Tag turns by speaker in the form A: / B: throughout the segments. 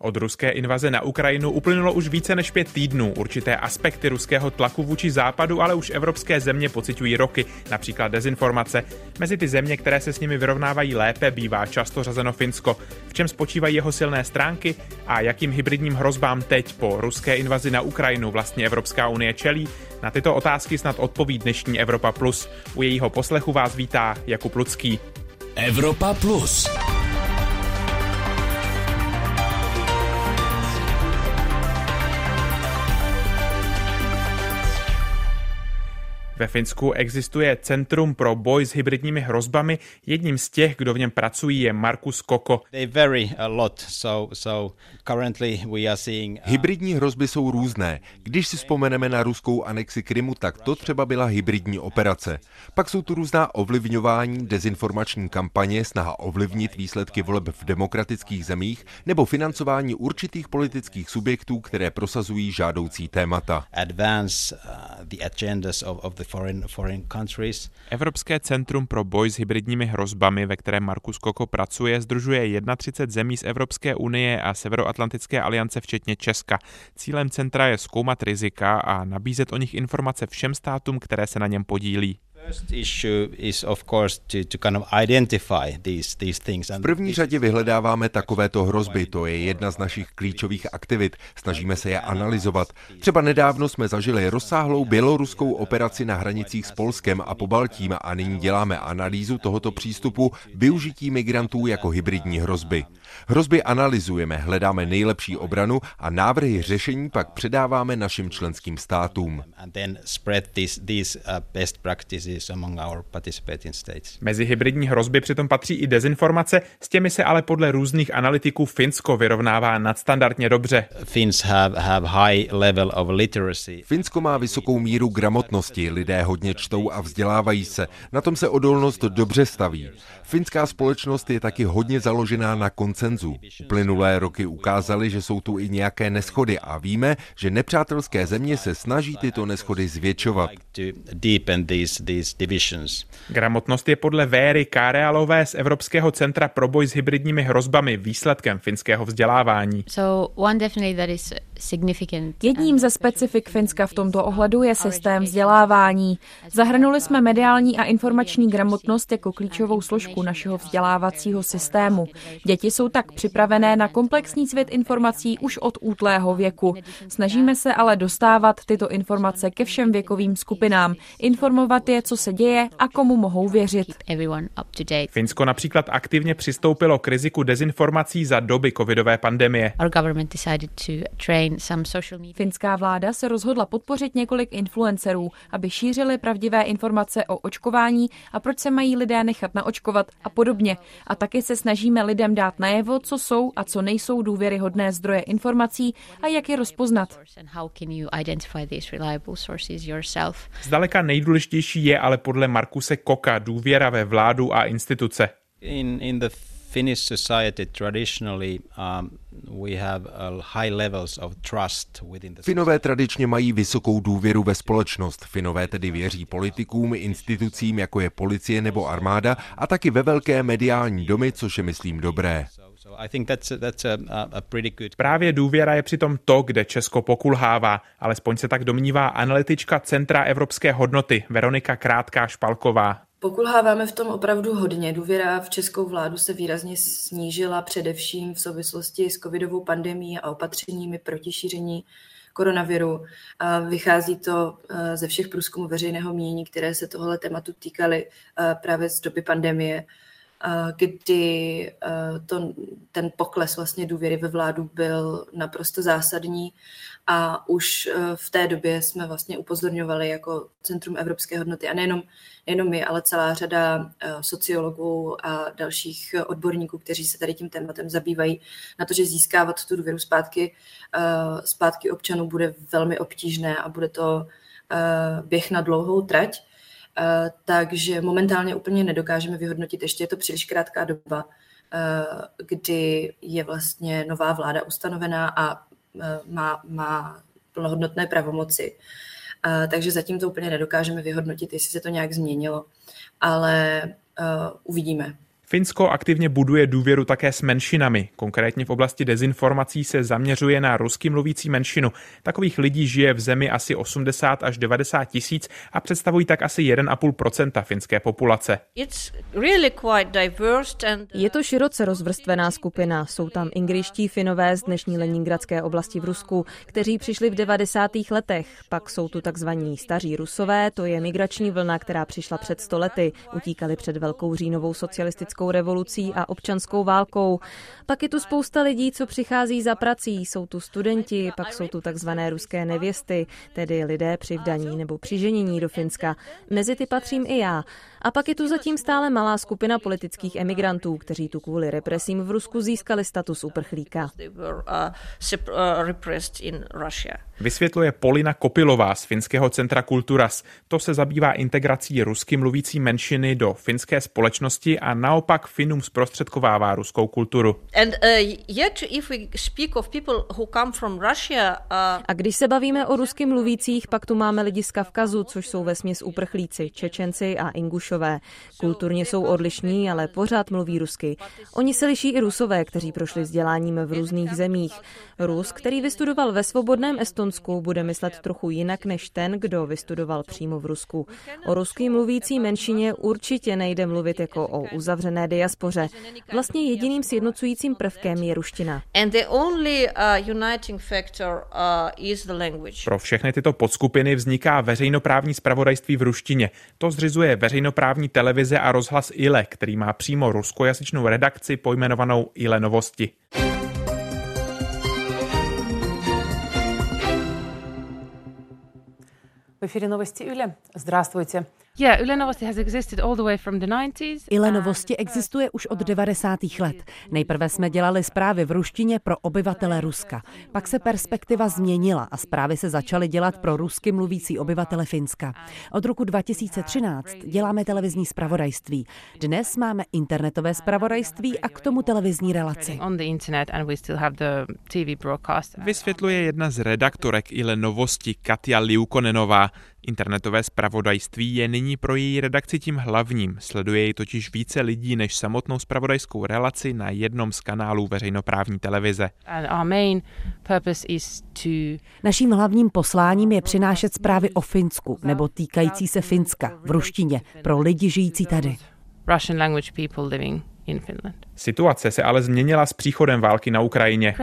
A: Od ruské invaze na Ukrajinu uplynulo už více než pět týdnů. Určité aspekty ruského tlaku vůči západu, ale už evropské země pociťují roky, například dezinformace. Mezi ty země, které se s nimi vyrovnávají lépe, bývá často řazeno Finsko. V čem spočívají jeho silné stránky a jakým hybridním hrozbám teď po ruské invazi na Ukrajinu vlastně Evropská unie čelí? Na tyto otázky snad odpoví dnešní Evropa Plus. U jejího poslechu vás vítá Jakub Lucký.
B: Evropa Plus.
A: Ve Finsku existuje Centrum pro boj s hybridními hrozbami. Jedním z těch, kdo v něm pracují, je Markus Koko.
C: Hybridní hrozby jsou různé. Když si vzpomeneme na ruskou anexi Krymu, tak to třeba byla hybridní operace. Pak jsou tu různá ovlivňování, dezinformační kampaně, snaha ovlivnit výsledky voleb v demokratických zemích nebo financování určitých politických subjektů, které prosazují žádoucí témata.
A: Advance, uh, the agendas of, of the foreign, foreign countries. Evropské centrum pro boj s hybridními hrozbami, ve kterém Markus Koko pracuje, združuje 31 zemí z Evropské unie a Severoatlantické aliance, včetně Česka. Cílem centra je zkoumat rizika a nabízet o nich informace všem státům, které se na něm podílí.
C: V první řadě vyhledáváme takovéto hrozby, to je jedna z našich klíčových aktivit. Snažíme se je analyzovat. Třeba nedávno jsme zažili rozsáhlou běloruskou operaci na hranicích s Polskem a Pobaltím a nyní děláme analýzu tohoto přístupu využití migrantů jako hybridní hrozby. Hrozby analyzujeme, hledáme nejlepší obranu a návrhy řešení pak předáváme našim členským státům.
A: Mezi hybridní hrozby přitom patří i dezinformace, s těmi se ale podle různých analytiků Finsko vyrovnává nadstandardně dobře.
C: Finsko má vysokou míru gramotnosti, lidé hodně čtou a vzdělávají se. Na tom se odolnost dobře staví. Finská společnost je taky hodně založená na koncenzu. Uplynulé roky ukázaly, že jsou tu i nějaké neschody a víme, že nepřátelské země se snaží tyto neschody zvětšovat.
A: Gramotnost je podle Véry Kárealové z Evropského centra pro boj s hybridními hrozbami výsledkem finského vzdělávání.
D: Jedním ze specifik Finska v tomto ohledu je systém vzdělávání. Zahrnuli jsme mediální a informační gramotnost jako klíčovou složku našeho vzdělávacího systému. Děti jsou tak připravené na komplexní svět informací už od útlého věku. Snažíme se ale dostávat tyto informace ke všem věkovým skupinám, informovat je, co se děje a komu mohou věřit.
A: Finsko například aktivně přistoupilo k riziku dezinformací za doby covidové pandemie.
D: Finská vláda se rozhodla podpořit několik influencerů, aby šířili pravdivé informace o očkování a proč se mají lidé nechat naočkovat a podobně. A taky se snažíme lidem dát najevo, co jsou a co nejsou důvěryhodné zdroje informací a jak je rozpoznat.
A: Zdaleka nejdůležitější je ale podle Markuse Koka důvěra ve vládu a instituce. In, in the Finnish society traditionally
C: um, Finové tradičně mají vysokou důvěru ve společnost. Finové tedy věří politikům, institucím, jako je policie nebo armáda, a taky ve velké mediální domy, což je, myslím, dobré.
A: Právě důvěra je přitom to, kde Česko pokulhává, alespoň se tak domnívá analytička Centra evropské hodnoty Veronika Krátká-Špalková.
E: Pokulháváme v tom opravdu hodně. Důvěra v českou vládu se výrazně snížila především v souvislosti s covidovou pandemí a opatřeními proti šíření koronaviru. A vychází to eh, ze všech průzkumů veřejného mínění, které se tohle tématu týkaly eh, právě z doby pandemie kdy to, ten pokles vlastně důvěry ve vládu byl naprosto zásadní a už v té době jsme vlastně upozorňovali jako Centrum evropské hodnoty a nejenom, nejenom my, ale celá řada sociologů a dalších odborníků, kteří se tady tím tématem zabývají, na to, že získávat tu důvěru zpátky, zpátky občanů bude velmi obtížné a bude to běh na dlouhou trať. Eh, takže momentálně úplně nedokážeme vyhodnotit, ještě je to příliš krátká doba, eh, kdy je vlastně nová vláda ustanovená a eh, má, má plnohodnotné pravomoci. Takže zatím to úplně nedokážeme vyhodnotit, jestli se to nějak změnilo, ale uvidíme.
A: Finsko aktivně buduje důvěru také s menšinami. Konkrétně v oblasti dezinformací se zaměřuje na rusky mluvící menšinu. Takových lidí žije v zemi asi 80 až 90 tisíc a představují tak asi 1,5% finské populace.
D: Je to široce rozvrstvená skupina. Jsou tam ingriští finové z dnešní Leningradské oblasti v Rusku, kteří přišli v 90. letech. Pak jsou tu takzvaní staří rusové, to je migrační vlna, která přišla před stolety. Utíkali před velkou říjnovou socialistickou revolucí a občanskou válkou. Pak je tu spousta lidí, co přichází za prací. Jsou tu studenti, pak jsou tu takzvané ruské nevěsty, tedy lidé při vdaní nebo přiženění do Finska. Mezi ty patřím i já. A pak je tu zatím stále malá skupina politických emigrantů, kteří tu kvůli represím v Rusku získali status uprchlíka.
A: Vysvětluje Polina Kopilová z Finského centra Kulturas. To se zabývá integrací rusky mluvící menšiny do finské společnosti a naopak Finům zprostředkovává ruskou kulturu.
D: A když se bavíme o rusky mluvících, pak tu máme lidi z Kavkazu, což jsou ve směs uprchlíci, Čečenci a Ingušové. Kulturně jsou odlišní, ale pořád mluví rusky. Oni se liší i rusové, kteří prošli vzděláním v různých zemích. Rus, který vystudoval ve svobodném Estonsku, bude myslet trochu jinak než ten, kdo vystudoval přímo v Rusku. O ruský mluvící menšině určitě nejde mluvit jako o uzavřené diaspoře. Vlastně jediným sjednocujícím prvkem je ruština.
A: Pro všechny tyto podskupiny vzniká veřejnoprávní spravodajství v ruštině. To zřizuje veřejnoprávní televize a rozhlas ILE, který má přímo ruskojazyčnou redakci pojmenovanou ILE Novosti.
F: В эфире новости Юля. Здравствуйте.
G: Ile
H: novosti existuje už od 90. let. Nejprve jsme dělali zprávy v ruštině pro obyvatele Ruska. Pak se perspektiva změnila a zprávy se začaly dělat pro rusky mluvící obyvatele Finska. Od roku 2013 děláme televizní zpravodajství. Dnes máme internetové zpravodajství a k tomu televizní relaci.
A: Vysvětluje jedna z redaktorek Ile Novosti Katia Liukonenová. Internetové spravodajství je nyní pro její redakci tím hlavním. Sleduje ji totiž více lidí než samotnou spravodajskou relaci na jednom z kanálů veřejnoprávní televize.
H: Naším hlavním posláním je přinášet zprávy o Finsku nebo týkající se Finska v ruštině pro lidi žijící tady.
A: Situace se ale změnila s příchodem války na Ukrajině.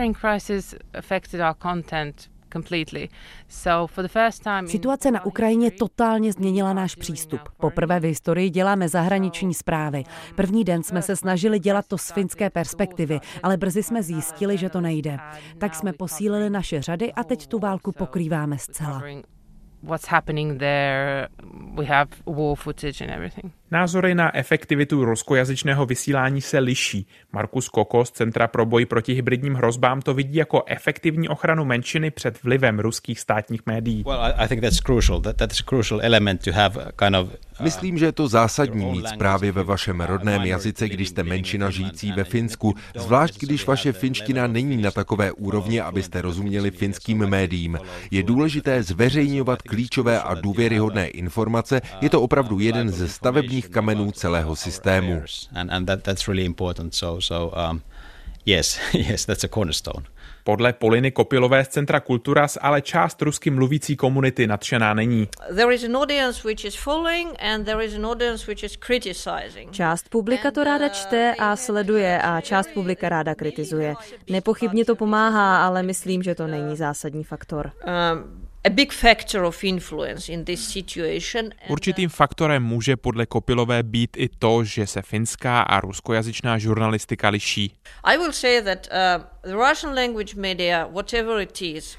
H: Situace na Ukrajině totálně změnila náš přístup. Poprvé v historii děláme zahraniční zprávy. První den jsme se snažili dělat to z finské perspektivy, ale brzy jsme zjistili, že to nejde. Tak jsme posílili naše řady a teď tu válku pokrýváme zcela
G: what's happening there. We have war footage and everything.
A: Názory na efektivitu ruskojazyčného vysílání se liší. Markus Koko z Centra pro boj proti hybridním hrozbám to vidí jako efektivní ochranu menšiny před vlivem ruských státních médií.
C: Myslím, že je to zásadní mít zprávy ve vašem rodném jazyce, když jste menšina žijící ve Finsku, zvlášť když vaše finština není na takové úrovni, abyste rozuměli finským médiím. Je důležité zveřejňovat klíčové a důvěryhodné informace. Je to opravdu jeden ze stavebních kamenů celého systému.
A: Yes, yes, that's a cornerstone. Podle Poliny Kopilové z Centra Kulturas ale část rusky mluvící komunity nadšená není.
D: Část publika to ráda čte a sleduje a část publika ráda kritizuje. Nepochybně to pomáhá, ale myslím, že to není zásadní faktor. Um,
A: Určitým faktorem může podle Kopilové být i to, že se finská a ruskojazyčná žurnalistika liší. I will say that uh,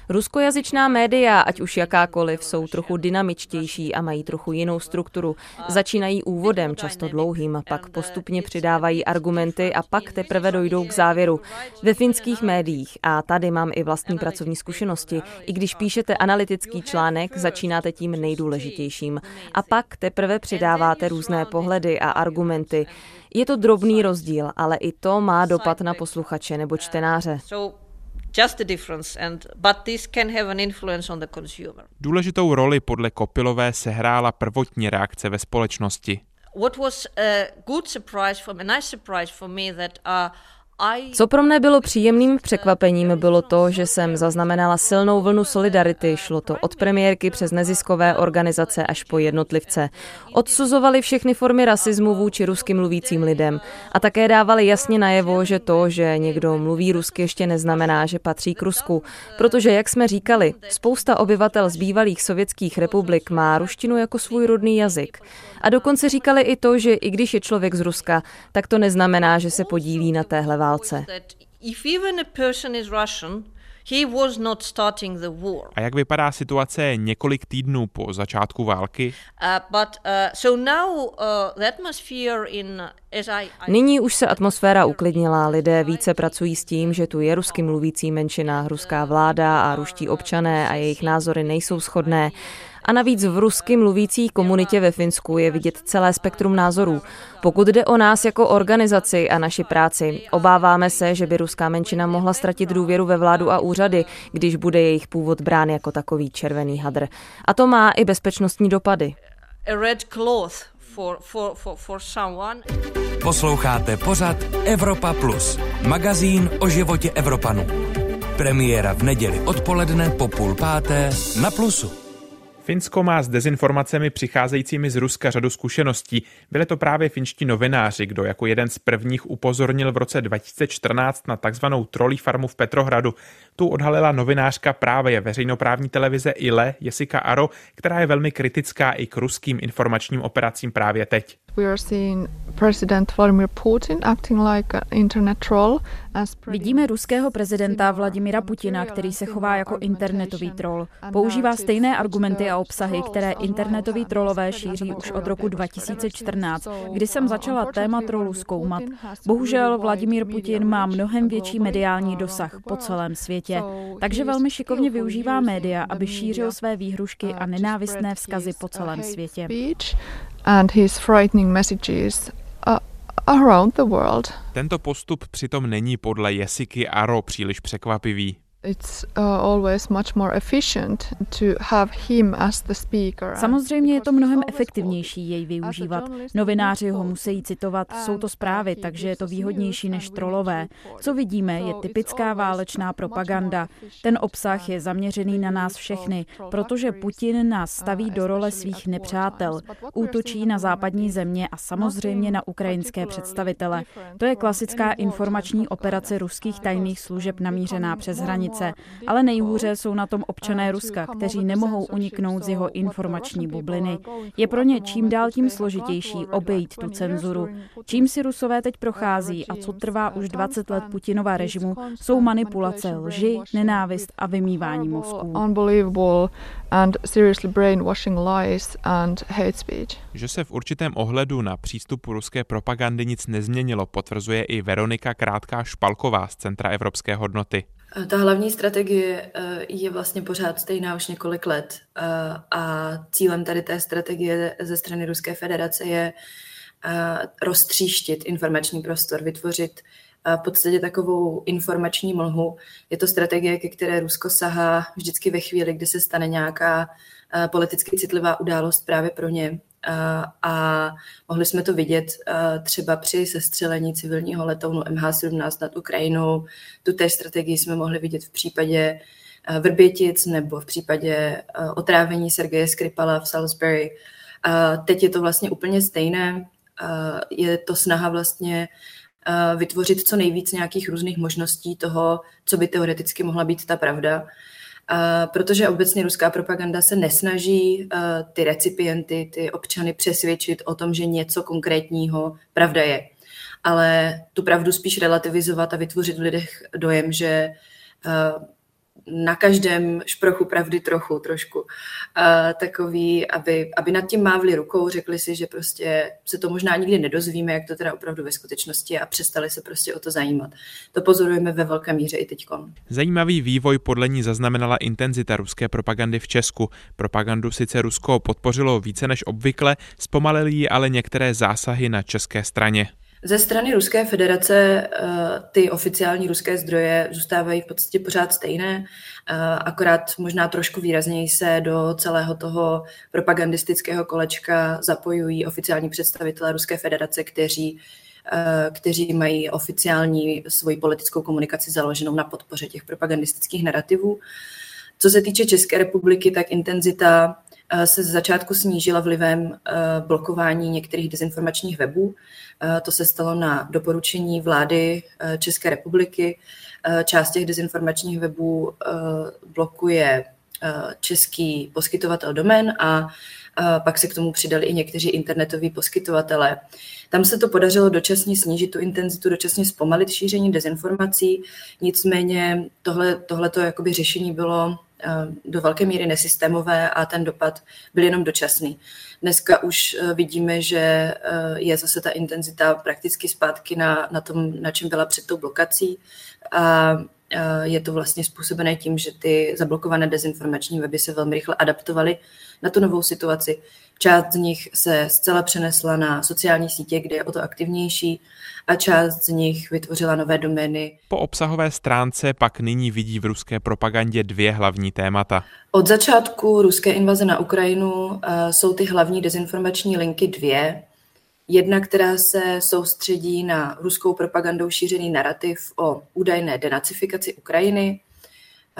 D: Ruskojazyčná média, ať už jakákoliv, jsou trochu dynamičtější a mají trochu jinou strukturu. Začínají úvodem, často dlouhým, pak postupně přidávají argumenty a pak teprve dojdou k závěru. Ve finských médiích, a tady mám i vlastní pracovní zkušenosti, i když píšete analytický článek, začínáte tím nejdůležitějším. A pak teprve přidáváte různé pohledy a argumenty. Je to drobný rozdíl, ale i to má dopad na posluchače nebo čtenáře.
A: Důležitou roli podle Kopilové sehrála prvotní reakce ve společnosti.
D: what was a good surprise for me, a nice surprise for me that uh,
I: co pro mne bylo příjemným překvapením, bylo to, že jsem zaznamenala silnou vlnu solidarity. Šlo to od premiérky přes neziskové organizace až po jednotlivce. Odsuzovali všechny formy rasismu vůči rusky mluvícím lidem a také dávali jasně najevo, že to, že někdo mluví rusky, ještě neznamená, že patří k Rusku. Protože, jak jsme říkali, spousta obyvatel z bývalých sovětských republik má ruštinu jako svůj rodný jazyk. A dokonce říkali i to, že i když je člověk z Ruska, tak to neznamená, že se podílí na téhle válce.
A: A jak vypadá situace několik týdnů po začátku války?
I: Nyní už se atmosféra uklidnila, lidé více pracují s tím, že tu je rusky mluvící menšina, ruská vláda a ruští občané a jejich názory nejsou shodné. A navíc v rusky mluvící komunitě ve Finsku je vidět celé spektrum názorů. Pokud jde o nás jako organizaci a naši práci, obáváme se, že by ruská menšina mohla ztratit důvěru ve vládu a úřady, když bude jejich původ brán jako takový červený hadr. A to má i bezpečnostní dopady.
B: Posloucháte pořad Evropa Plus, magazín o životě Evropanů. Premiéra v neděli odpoledne po půl páté na Plusu.
A: Finsko má s dezinformacemi přicházejícími z Ruska řadu zkušeností. Byli to právě finští novináři, kdo jako jeden z prvních upozornil v roce 2014 na takzvanou trolí farmu v Petrohradu. Tu odhalila novinářka právě veřejnoprávní televize ILE Jessica Aro, která je velmi kritická i k ruským informačním operacím právě teď.
J: Vidíme ruského prezidenta Vladimira Putina, který se chová jako internetový troll. Používá stejné argumenty a obsahy, které internetoví trolové šíří už od roku 2014, kdy jsem začala téma trollu zkoumat. Bohužel Vladimír Putin má mnohem větší mediální dosah po celém světě, takže velmi šikovně využívá média, aby šířil své výhrušky a nenávistné vzkazy po celém světě and his frightening messages
A: uh, around the world. Tento postup přitom není podle Jessiky Aro příliš překvapivý.
J: Samozřejmě je to mnohem efektivnější jej využívat. Novináři ho musí citovat, jsou to zprávy, takže je to výhodnější než trolové. Co vidíme, je typická válečná propaganda. Ten obsah je zaměřený na nás všechny, protože Putin nás staví do role svých nepřátel. Útočí na západní země a samozřejmě na ukrajinské představitele. To je klasická informační operace ruských tajných služeb namířená přes hranice hranice, ale nejhůře jsou na tom občané Ruska, kteří nemohou uniknout z jeho informační bubliny. Je pro ně čím dál tím složitější obejít tu cenzuru. Čím si Rusové teď prochází a co trvá už 20 let Putinova režimu, jsou manipulace, lži, nenávist a vymývání mozků. And seriously brainwashing lies and hate
A: speech. Že se v určitém ohledu na přístupu ruské propagandy nic nezměnilo, potvrzuje i Veronika Krátká Špalková z Centra evropské hodnoty.
E: Eh, ta hlavní strategie eh, je vlastně pořád stejná už několik let eh, a cílem tady té strategie ze strany Ruské federace je roztříštit informační prostor, vytvořit v podstatě takovou informační mlhu. Je to strategie, ke které Rusko sahá vždycky ve chvíli, kdy se stane nějaká politicky citlivá událost právě pro ně a mohli jsme to vidět třeba při sestřelení civilního letounu MH17 nad Ukrajinou. Tu té strategii jsme mohli vidět v případě Vrbětic nebo v případě otrávení Sergeje Skripala v Salisbury. Teď je to vlastně úplně stejné. Je to snaha vlastně vytvořit co nejvíc nějakých různých možností toho, co by teoreticky mohla být ta pravda protože obecně ruská propaganda se nesnaží uh, ty recipienty, ty občany přesvědčit o tom, že něco konkrétního pravda je. Ale tu pravdu spíš relativizovat a vytvořit v lidech dojem, že uh, na každém šprochu pravdy trochu, trošku. A takový, aby, aby nad tím mávli rukou, řekli si, že prostě se to možná nikdy nedozvíme, jak to teda opravdu ve skutečnosti je a přestali se prostě o to zajímat. To pozorujeme ve velké míře i teď.
A: Zajímavý vývoj podle ní zaznamenala intenzita ruské propagandy v Česku. Propagandu sice Rusko podpořilo více než obvykle, zpomalili ji ale některé zásahy na české straně.
E: Ze strany Ruské federace eh, ty oficiální ruské zdroje zůstávají v podstatě pořád stejné, eh, akorát možná trošku výrazněji se do celého toho propagandistického kolečka zapojují oficiální představitelé Ruské federace, kteří eh, kteří mají oficiální svoji politickou komunikaci založenou na podpoře těch propagandistických narrativů. Co se týče České republiky, tak intenzita se z začátku snížila vlivem blokování některých dezinformačních webů. Eh, to se stalo na doporučení vlády eh, České republiky. Eh, část těch dezinformačních webů blokuje český poskytovatel domén a pak se k tomu přidali i někteří internetoví poskytovatelé. Tam se to podařilo dočasně snížit tu intenzitu, dočasně zpomalit šíření dezinformací, nicméně tohle, tohleto jakoby řešení bylo do velké míry nesystémové a ten dopad byl jenom dočasný. Dneska už eh, vidíme, že eh, je zase ta intenzita prakticky zpátky na, na tom, na čem byla před tou blokací. A eh, je to vlastně způsobené tím, že ty zablokované dezinformační weby se velmi rychle adaptovaly na tu novou situaci. Část z nich se zcela přenesla na sociální sítě, kde je o to aktivnější a část z nich vytvořila nové domény.
A: Po obsahové stránce pak nyní vidí v ruské propagandě dvě hlavní témata.
E: Od začátku ruské invaze na Ukrajinu uh, jsou ty hlavní dezinformační linky dvě. Jedna, která se soustředí na ruskou propagandou šířený narrativ o údajné denacifikaci Ukrajiny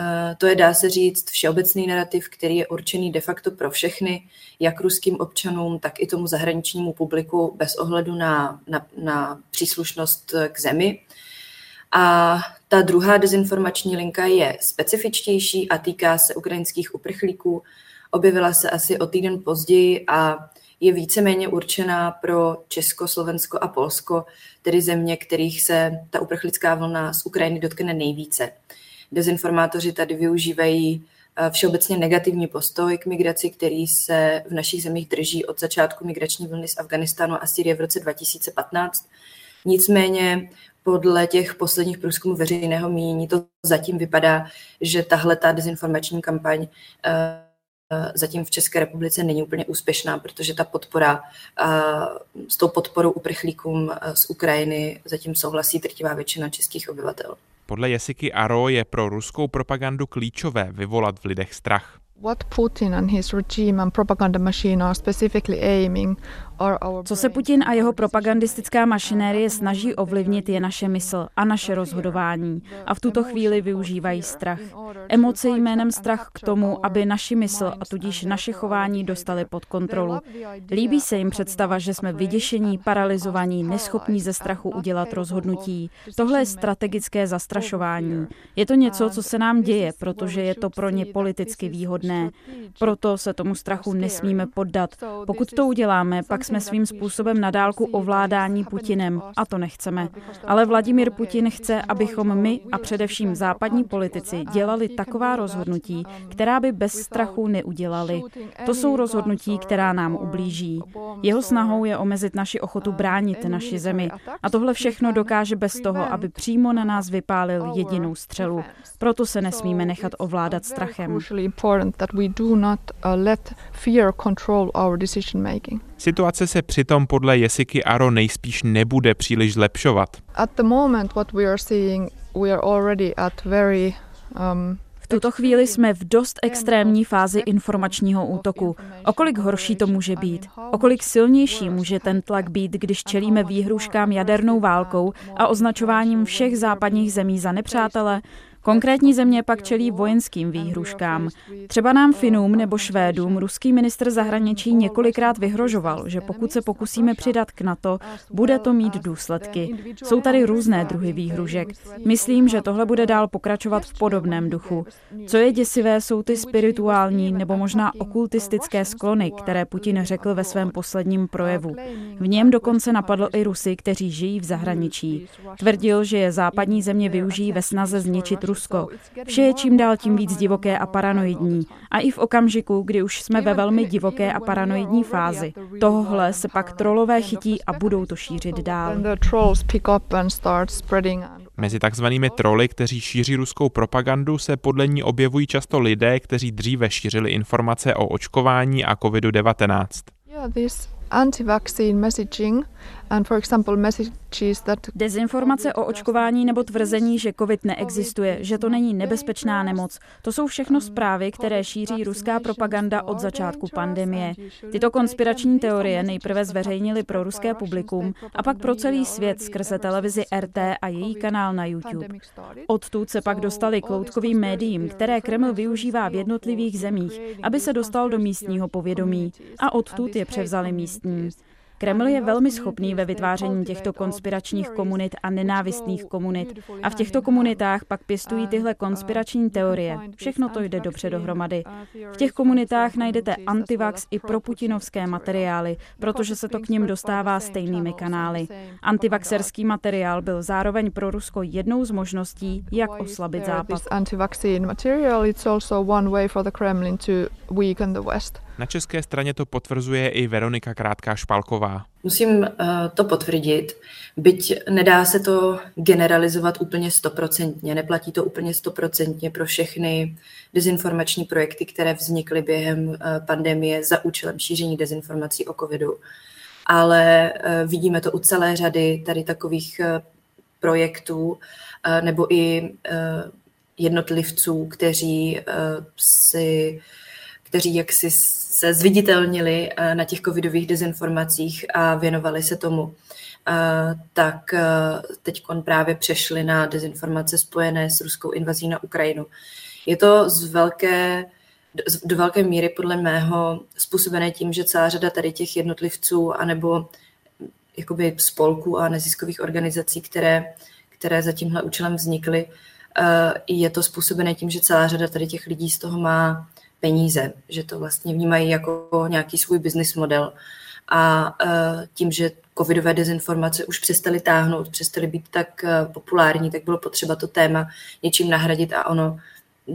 E: Eh, to je, dá se říct, všeobecný narrativ, který je určený de facto pro všechny, jak ruským občanům, tak i tomu zahraničnímu publiku bez ohledu na, na, na příslušnost k zemi. A ta druhá dezinformační linka je specifičtější a týká se ukrajinských uprchlíků. Objevila se asi o týden později a je víceméně určená pro Česko, Slovensko a Polsko, tedy země, kterých se ta uprchlická vlna z Ukrajiny dotkne nejvíce. Dezinformátoři tady využívají eh, všeobecně negativní postoj k migraci, který se v našich zemích drží od začátku migrační vlny z Afganistánu a Syrie v roce 2015. Nicméně podle těch posledních průzkumů veřejného mínění to zatím vypadá, že tahle ta dezinformační kampaň eh, zatím v České republice není úplně úspěšná, protože ta podpora eh, s tou podporou uprchlíkům z Ukrajiny zatím souhlasí drtivá většina českých obyvatel.
A: Podle Jesiky Aro je pro ruskou propagandu klíčové vyvolat v lidech strach.
J: Co se Putin a jeho propagandistická mašinérie snaží ovlivnit, je naše mysl a naše rozhodování. A v tuto chvíli využívají strach. Emoce jménem strach k tomu, aby naši mysl a tudíž naše chování dostali pod kontrolu. Líbí se jim představa, že jsme vyděšení, paralizovaní, neschopní ze strachu udělat rozhodnutí. Tohle je strategické zastrašování. Je to něco, co se nám děje, protože je to pro ně politicky výhodné. Proto se tomu strachu nesmíme poddat. Pokud to uděláme, pak jsme svým způsobem na dálku ovládání Putinem a to nechceme. Ale Vladimír Putin chce, abychom my a především západní politici dělali taková rozhodnutí, která by bez strachu neudělali. To jsou rozhodnutí, která nám ublíží. Jeho snahou je omezit naši ochotu bránit naši zemi. A tohle všechno dokáže bez toho, aby přímo na nás vypálil jedinou střelu. Proto se nesmíme nechat ovládat strachem.
A: Situace se přitom podle Jesiky Aro nejspíš nebude příliš zlepšovat. At the moment what we are seeing, we are already
J: at very um, v tuto chvíli jsme v dost extrémní fázi informačního útoku. Okolik horší to může být? Okolik silnější může ten tlak být, když čelíme výhruškám jadernou válkou a označováním všech západních zemí za nepřátele? Konkrétní země pak čelí vojenským výhruškám. Třeba nám Finům nebo Švédům ruský ministr zahraničí několikrát vyhrožoval, že pokud se pokusíme přidat k NATO, bude to mít důsledky. Jsou tady různé druhy výhružek. Myslím, že tohle bude dál pokračovat v podobném duchu. Co je děsivé, jsou ty spirituální nebo možná okultistické sklony, které Putin řekl ve svém posledním projevu. V něm dokonce napadl i Rusy, kteří žijí v zahraničí. Tvrdil, že je západní země využijí ve snaze zničit Rusko. Vše je čím dál tím víc divoké a paranoidní. A i v okamžiku, kdy už jsme ve velmi divoké a paranoidní fázi. Tohle se pak trolové chytí a budou to šířit dál.
A: Mezi takzvanými troly, kteří šíří ruskou propagandu, se podle ní objevují často lidé, kteří dříve šířili informace o očkování a COVID-19.
K: anti-vaccine messaging
J: Dezinformace o očkování nebo tvrzení, že COVID neexistuje, že to není nebezpečná nemoc, to jsou všechno zprávy, které šíří ruská propaganda od začátku pandemie. Tyto konspirační teorie nejprve zveřejnili pro ruské publikum a pak pro celý svět skrze televizi RT a její kanál na YouTube. Odtud se pak dostali k loutkovým médiím, které Kreml využívá v jednotlivých zemích, aby se dostal do místního povědomí a odtud je převzali místní. Kreml je velmi schopný ve vytváření těchto konspiračních komunit a nenávistných komunit. A v těchto komunitách pak pěstují tyhle konspirační teorie. Všechno to jde dobře dohromady. V těch komunitách najdete antivax i proputinovské materiály, protože se to k ním dostává stejnými kanály. Antivaxerský materiál byl zároveň pro Rusko jednou z možností, jak oslabit Západ.
A: Na české straně to potvrzuje i Veronika Krátká Špalková.
E: Musím uh, to potvrdit, byť nedá se to generalizovat úplně stoprocentně, neplatí to úplně stoprocentně pro všechny dezinformační projekty, které vznikly během uh, pandemie za účelem šíření dezinformací o covidu. Ale uh, vidíme to u celé řady tady takových projektů nebo i jednotlivců, kteří si kteří jaksi se zviditelnili eh, na těch covidových dezinformacích a věnovali se tomu, eh, tak eh, teď právě přešli na dezinformace spojené s ruskou invazí na Ukrajinu. Je to z velké, do velké míry podle mého způsobené tím, že celá řada tady těch jednotlivců anebo jakoby spolků a neziskových organizací, které, které za tímhle účelem vznikly, je to způsobené tím, že celá řada tady těch lidí z toho má peníze, že to vlastně vnímají jako nějaký svůj business model. A uh, tím, že covidové dezinformace už přestaly táhnout, přestaly být tak uh, populární, tak bylo potřeba to téma něčím nahradit a ono,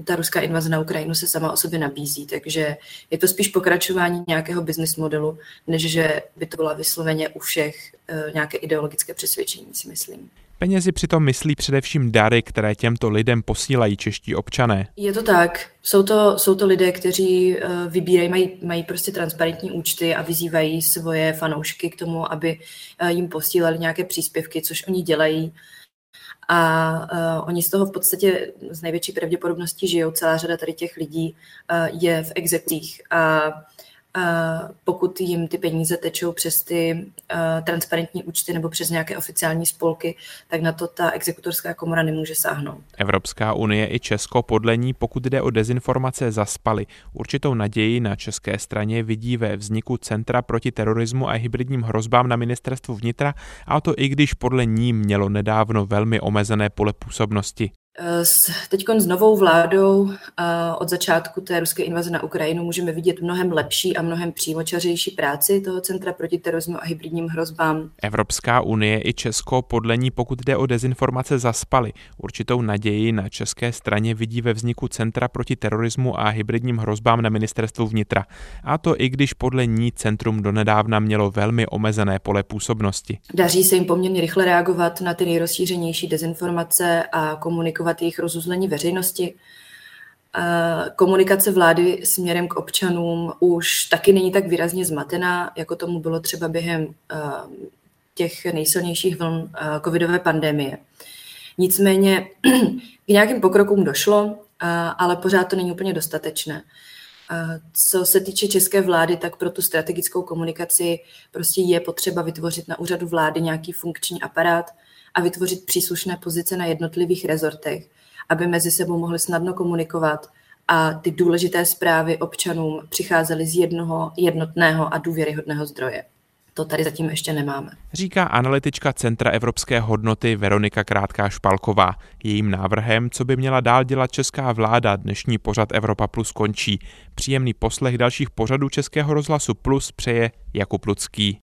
E: ta ruská invaze na Ukrajinu se sama o sobě nabízí, takže je to spíš pokračování nějakého business modelu, než že by to byla vysloveně u všech uh, nějaké ideologické přesvědčení, si myslím.
A: Penězi přitom myslí především dary, které těmto lidem posílají čeští občané.
E: Je to tak. Jsou to, jsou to lidé, kteří eh, vybírají, mají, mají prostě transparentní účty a vyzývají svoje fanoušky k tomu, aby eh, jim posílali nějaké příspěvky, což oni dělají. A uh, oni z toho v podstatě z největší pravděpodobností žijou. Celá řada tady těch lidí uh, je v exekucích. A pokud jim ty peníze tečou přes ty transparentní účty nebo přes nějaké oficiální spolky, tak na to ta exekutorská komora nemůže sáhnout.
A: Evropská unie i Česko podle ní, pokud jde o dezinformace, zaspali. Určitou naději na české straně vidí ve vzniku Centra proti terorismu a hybridním hrozbám na ministerstvu vnitra, a to i když podle ní mělo nedávno velmi omezené pole působnosti.
E: S, teď s novou vládou od začátku té ruské invaze na Ukrajinu můžeme vidět mnohem lepší a mnohem přímočařejší práci toho Centra proti terorismu a hybridním hrozbám.
A: Evropská unie i Česko podle ní, pokud jde o dezinformace, zaspali. Určitou naději na české straně vidí ve vzniku Centra proti terorismu a hybridním hrozbám na ministerstvu vnitra. A to i když podle ní centrum donedávna mělo velmi omezené pole působnosti.
E: Daří se jim poměrně rychle reagovat na ty nejrozšířenější dezinformace a komunikovat komunikovat jejich rozuzlení veřejnosti. Komunikace vlády směrem k občanům už taky není tak výrazně zmatená, jako tomu bylo třeba během těch nejsilnějších vln covidové pandemie. Nicméně k nějakým pokrokům došlo, ale pořád to není úplně dostatečné. Co se týče české vlády, tak pro tu strategickou komunikaci prostě je potřeba vytvořit na úřadu vlády nějaký funkční aparát, a vytvořit příslušné pozice na jednotlivých rezortech, aby mezi sebou mohli snadno komunikovat a ty důležité zprávy občanům přicházely z jednoho jednotného a důvěryhodného zdroje. To tady zatím ještě nemáme.
A: Říká analytička Centra evropské hodnoty Veronika Krátká Špalková. Jejím návrhem, co by měla dál dělat česká vláda, dnešní pořad Evropa Plus končí. Příjemný poslech dalších pořadů Českého rozhlasu Plus přeje Jakub Lucký.